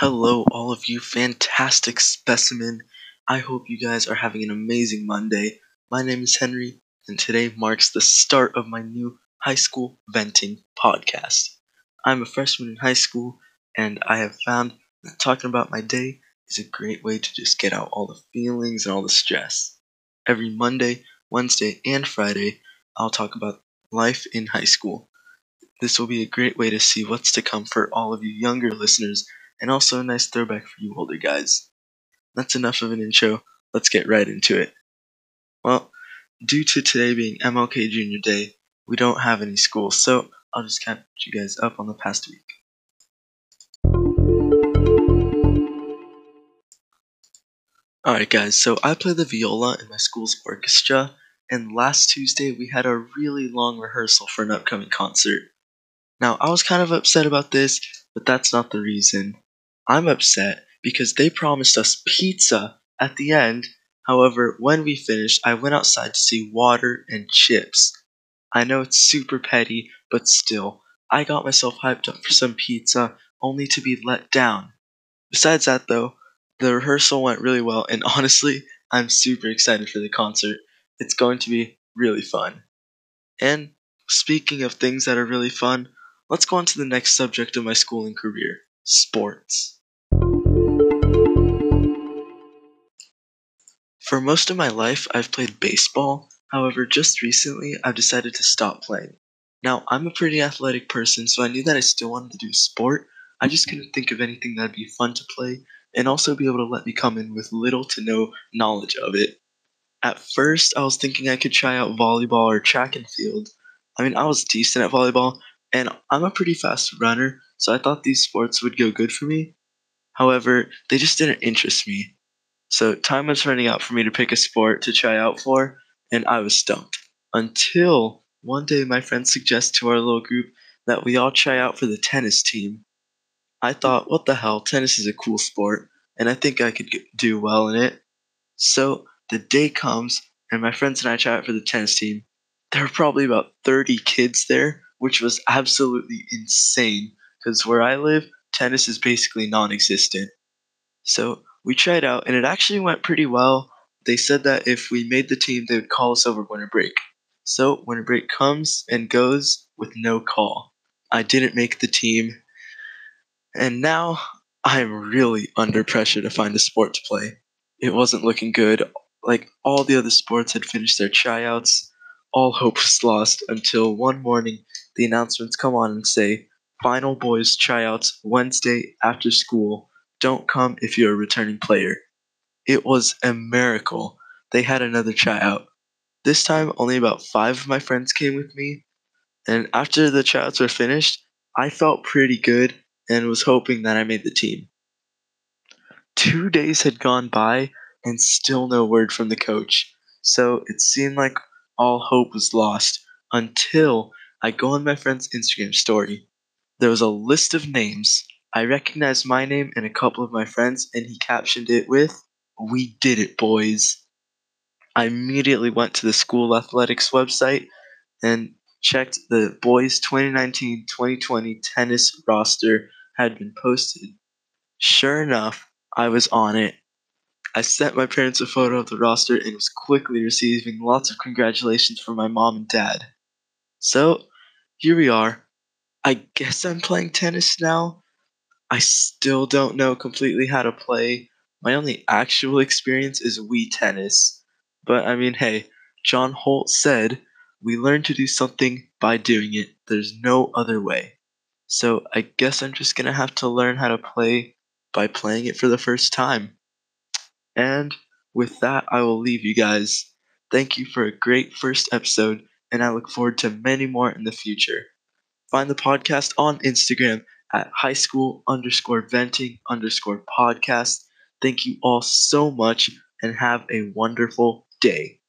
Hello, all of you fantastic specimen. I hope you guys are having an amazing Monday. My name is Henry, and today marks the start of my new high school venting podcast. I'm a freshman in high school, and I have found that talking about my day is a great way to just get out all the feelings and all the stress. Every Monday, Wednesday, and Friday, I'll talk about life in high school. This will be a great way to see what's to come for all of you younger listeners and also a nice throwback for you older guys. That's enough of an intro. Let's get right into it. Well, due to today being MLK Junior Day, we don't have any school, so I'll just catch you guys up on the past week. Alright, guys, so I play the viola in my school's orchestra, and last Tuesday we had a really long rehearsal for an upcoming concert. Now, I was kind of upset about this, but that's not the reason. I'm upset because they promised us pizza at the end. However, when we finished, I went outside to see water and chips. I know it's super petty, but still, I got myself hyped up for some pizza only to be let down. Besides that, though, the rehearsal went really well, and honestly, I'm super excited for the concert. It's going to be really fun. And speaking of things that are really fun, let's go on to the next subject of my schooling career sports. For most of my life, I've played baseball. However, just recently, I've decided to stop playing. Now, I'm a pretty athletic person, so I knew that I still wanted to do sport. I just couldn't think of anything that'd be fun to play and also be able to let me come in with little to no knowledge of it. At first, I was thinking I could try out volleyball or track and field. I mean, I was decent at volleyball, and I'm a pretty fast runner, so I thought these sports would go good for me. However, they just didn't interest me. So time was running out for me to pick a sport to try out for, and I was stumped. Until one day my friend suggested to our little group that we all try out for the tennis team. I thought, what the hell, tennis is a cool sport, and I think I could do well in it. So the day comes, and my friends and I try out for the tennis team. There were probably about 30 kids there, which was absolutely insane, because where I live, tennis is basically non existent. So we tried out, and it actually went pretty well. They said that if we made the team, they would call us over winter break. So winter break comes and goes with no call. I didn't make the team, and now I'm really under pressure to find a sport to play. It wasn't looking good. Like all the other sports had finished their tryouts, all hope was lost until one morning the announcements come on and say, Final boys tryouts Wednesday after school don't come if you're a returning player. It was a miracle. They had another tryout. This time, only about five of my friends came with me, and after the tryouts were finished, I felt pretty good and was hoping that I made the team. Two days had gone by, and still no word from the coach, so it seemed like all hope was lost until I go on my friend's Instagram story. There was a list of names I recognized my name and a couple of my friends, and he captioned it with, We did it, boys. I immediately went to the school athletics website and checked the boys 2019 2020 tennis roster had been posted. Sure enough, I was on it. I sent my parents a photo of the roster and was quickly receiving lots of congratulations from my mom and dad. So, here we are. I guess I'm playing tennis now, I still don't know completely how to play. My only actual experience is Wii Tennis. But I mean, hey, John Holt said, we learn to do something by doing it. There's no other way. So I guess I'm just gonna have to learn how to play by playing it for the first time. And with that, I will leave you guys. Thank you for a great first episode, and I look forward to many more in the future. Find the podcast on Instagram at high school underscore venting underscore podcast. Thank you all so much and have a wonderful day.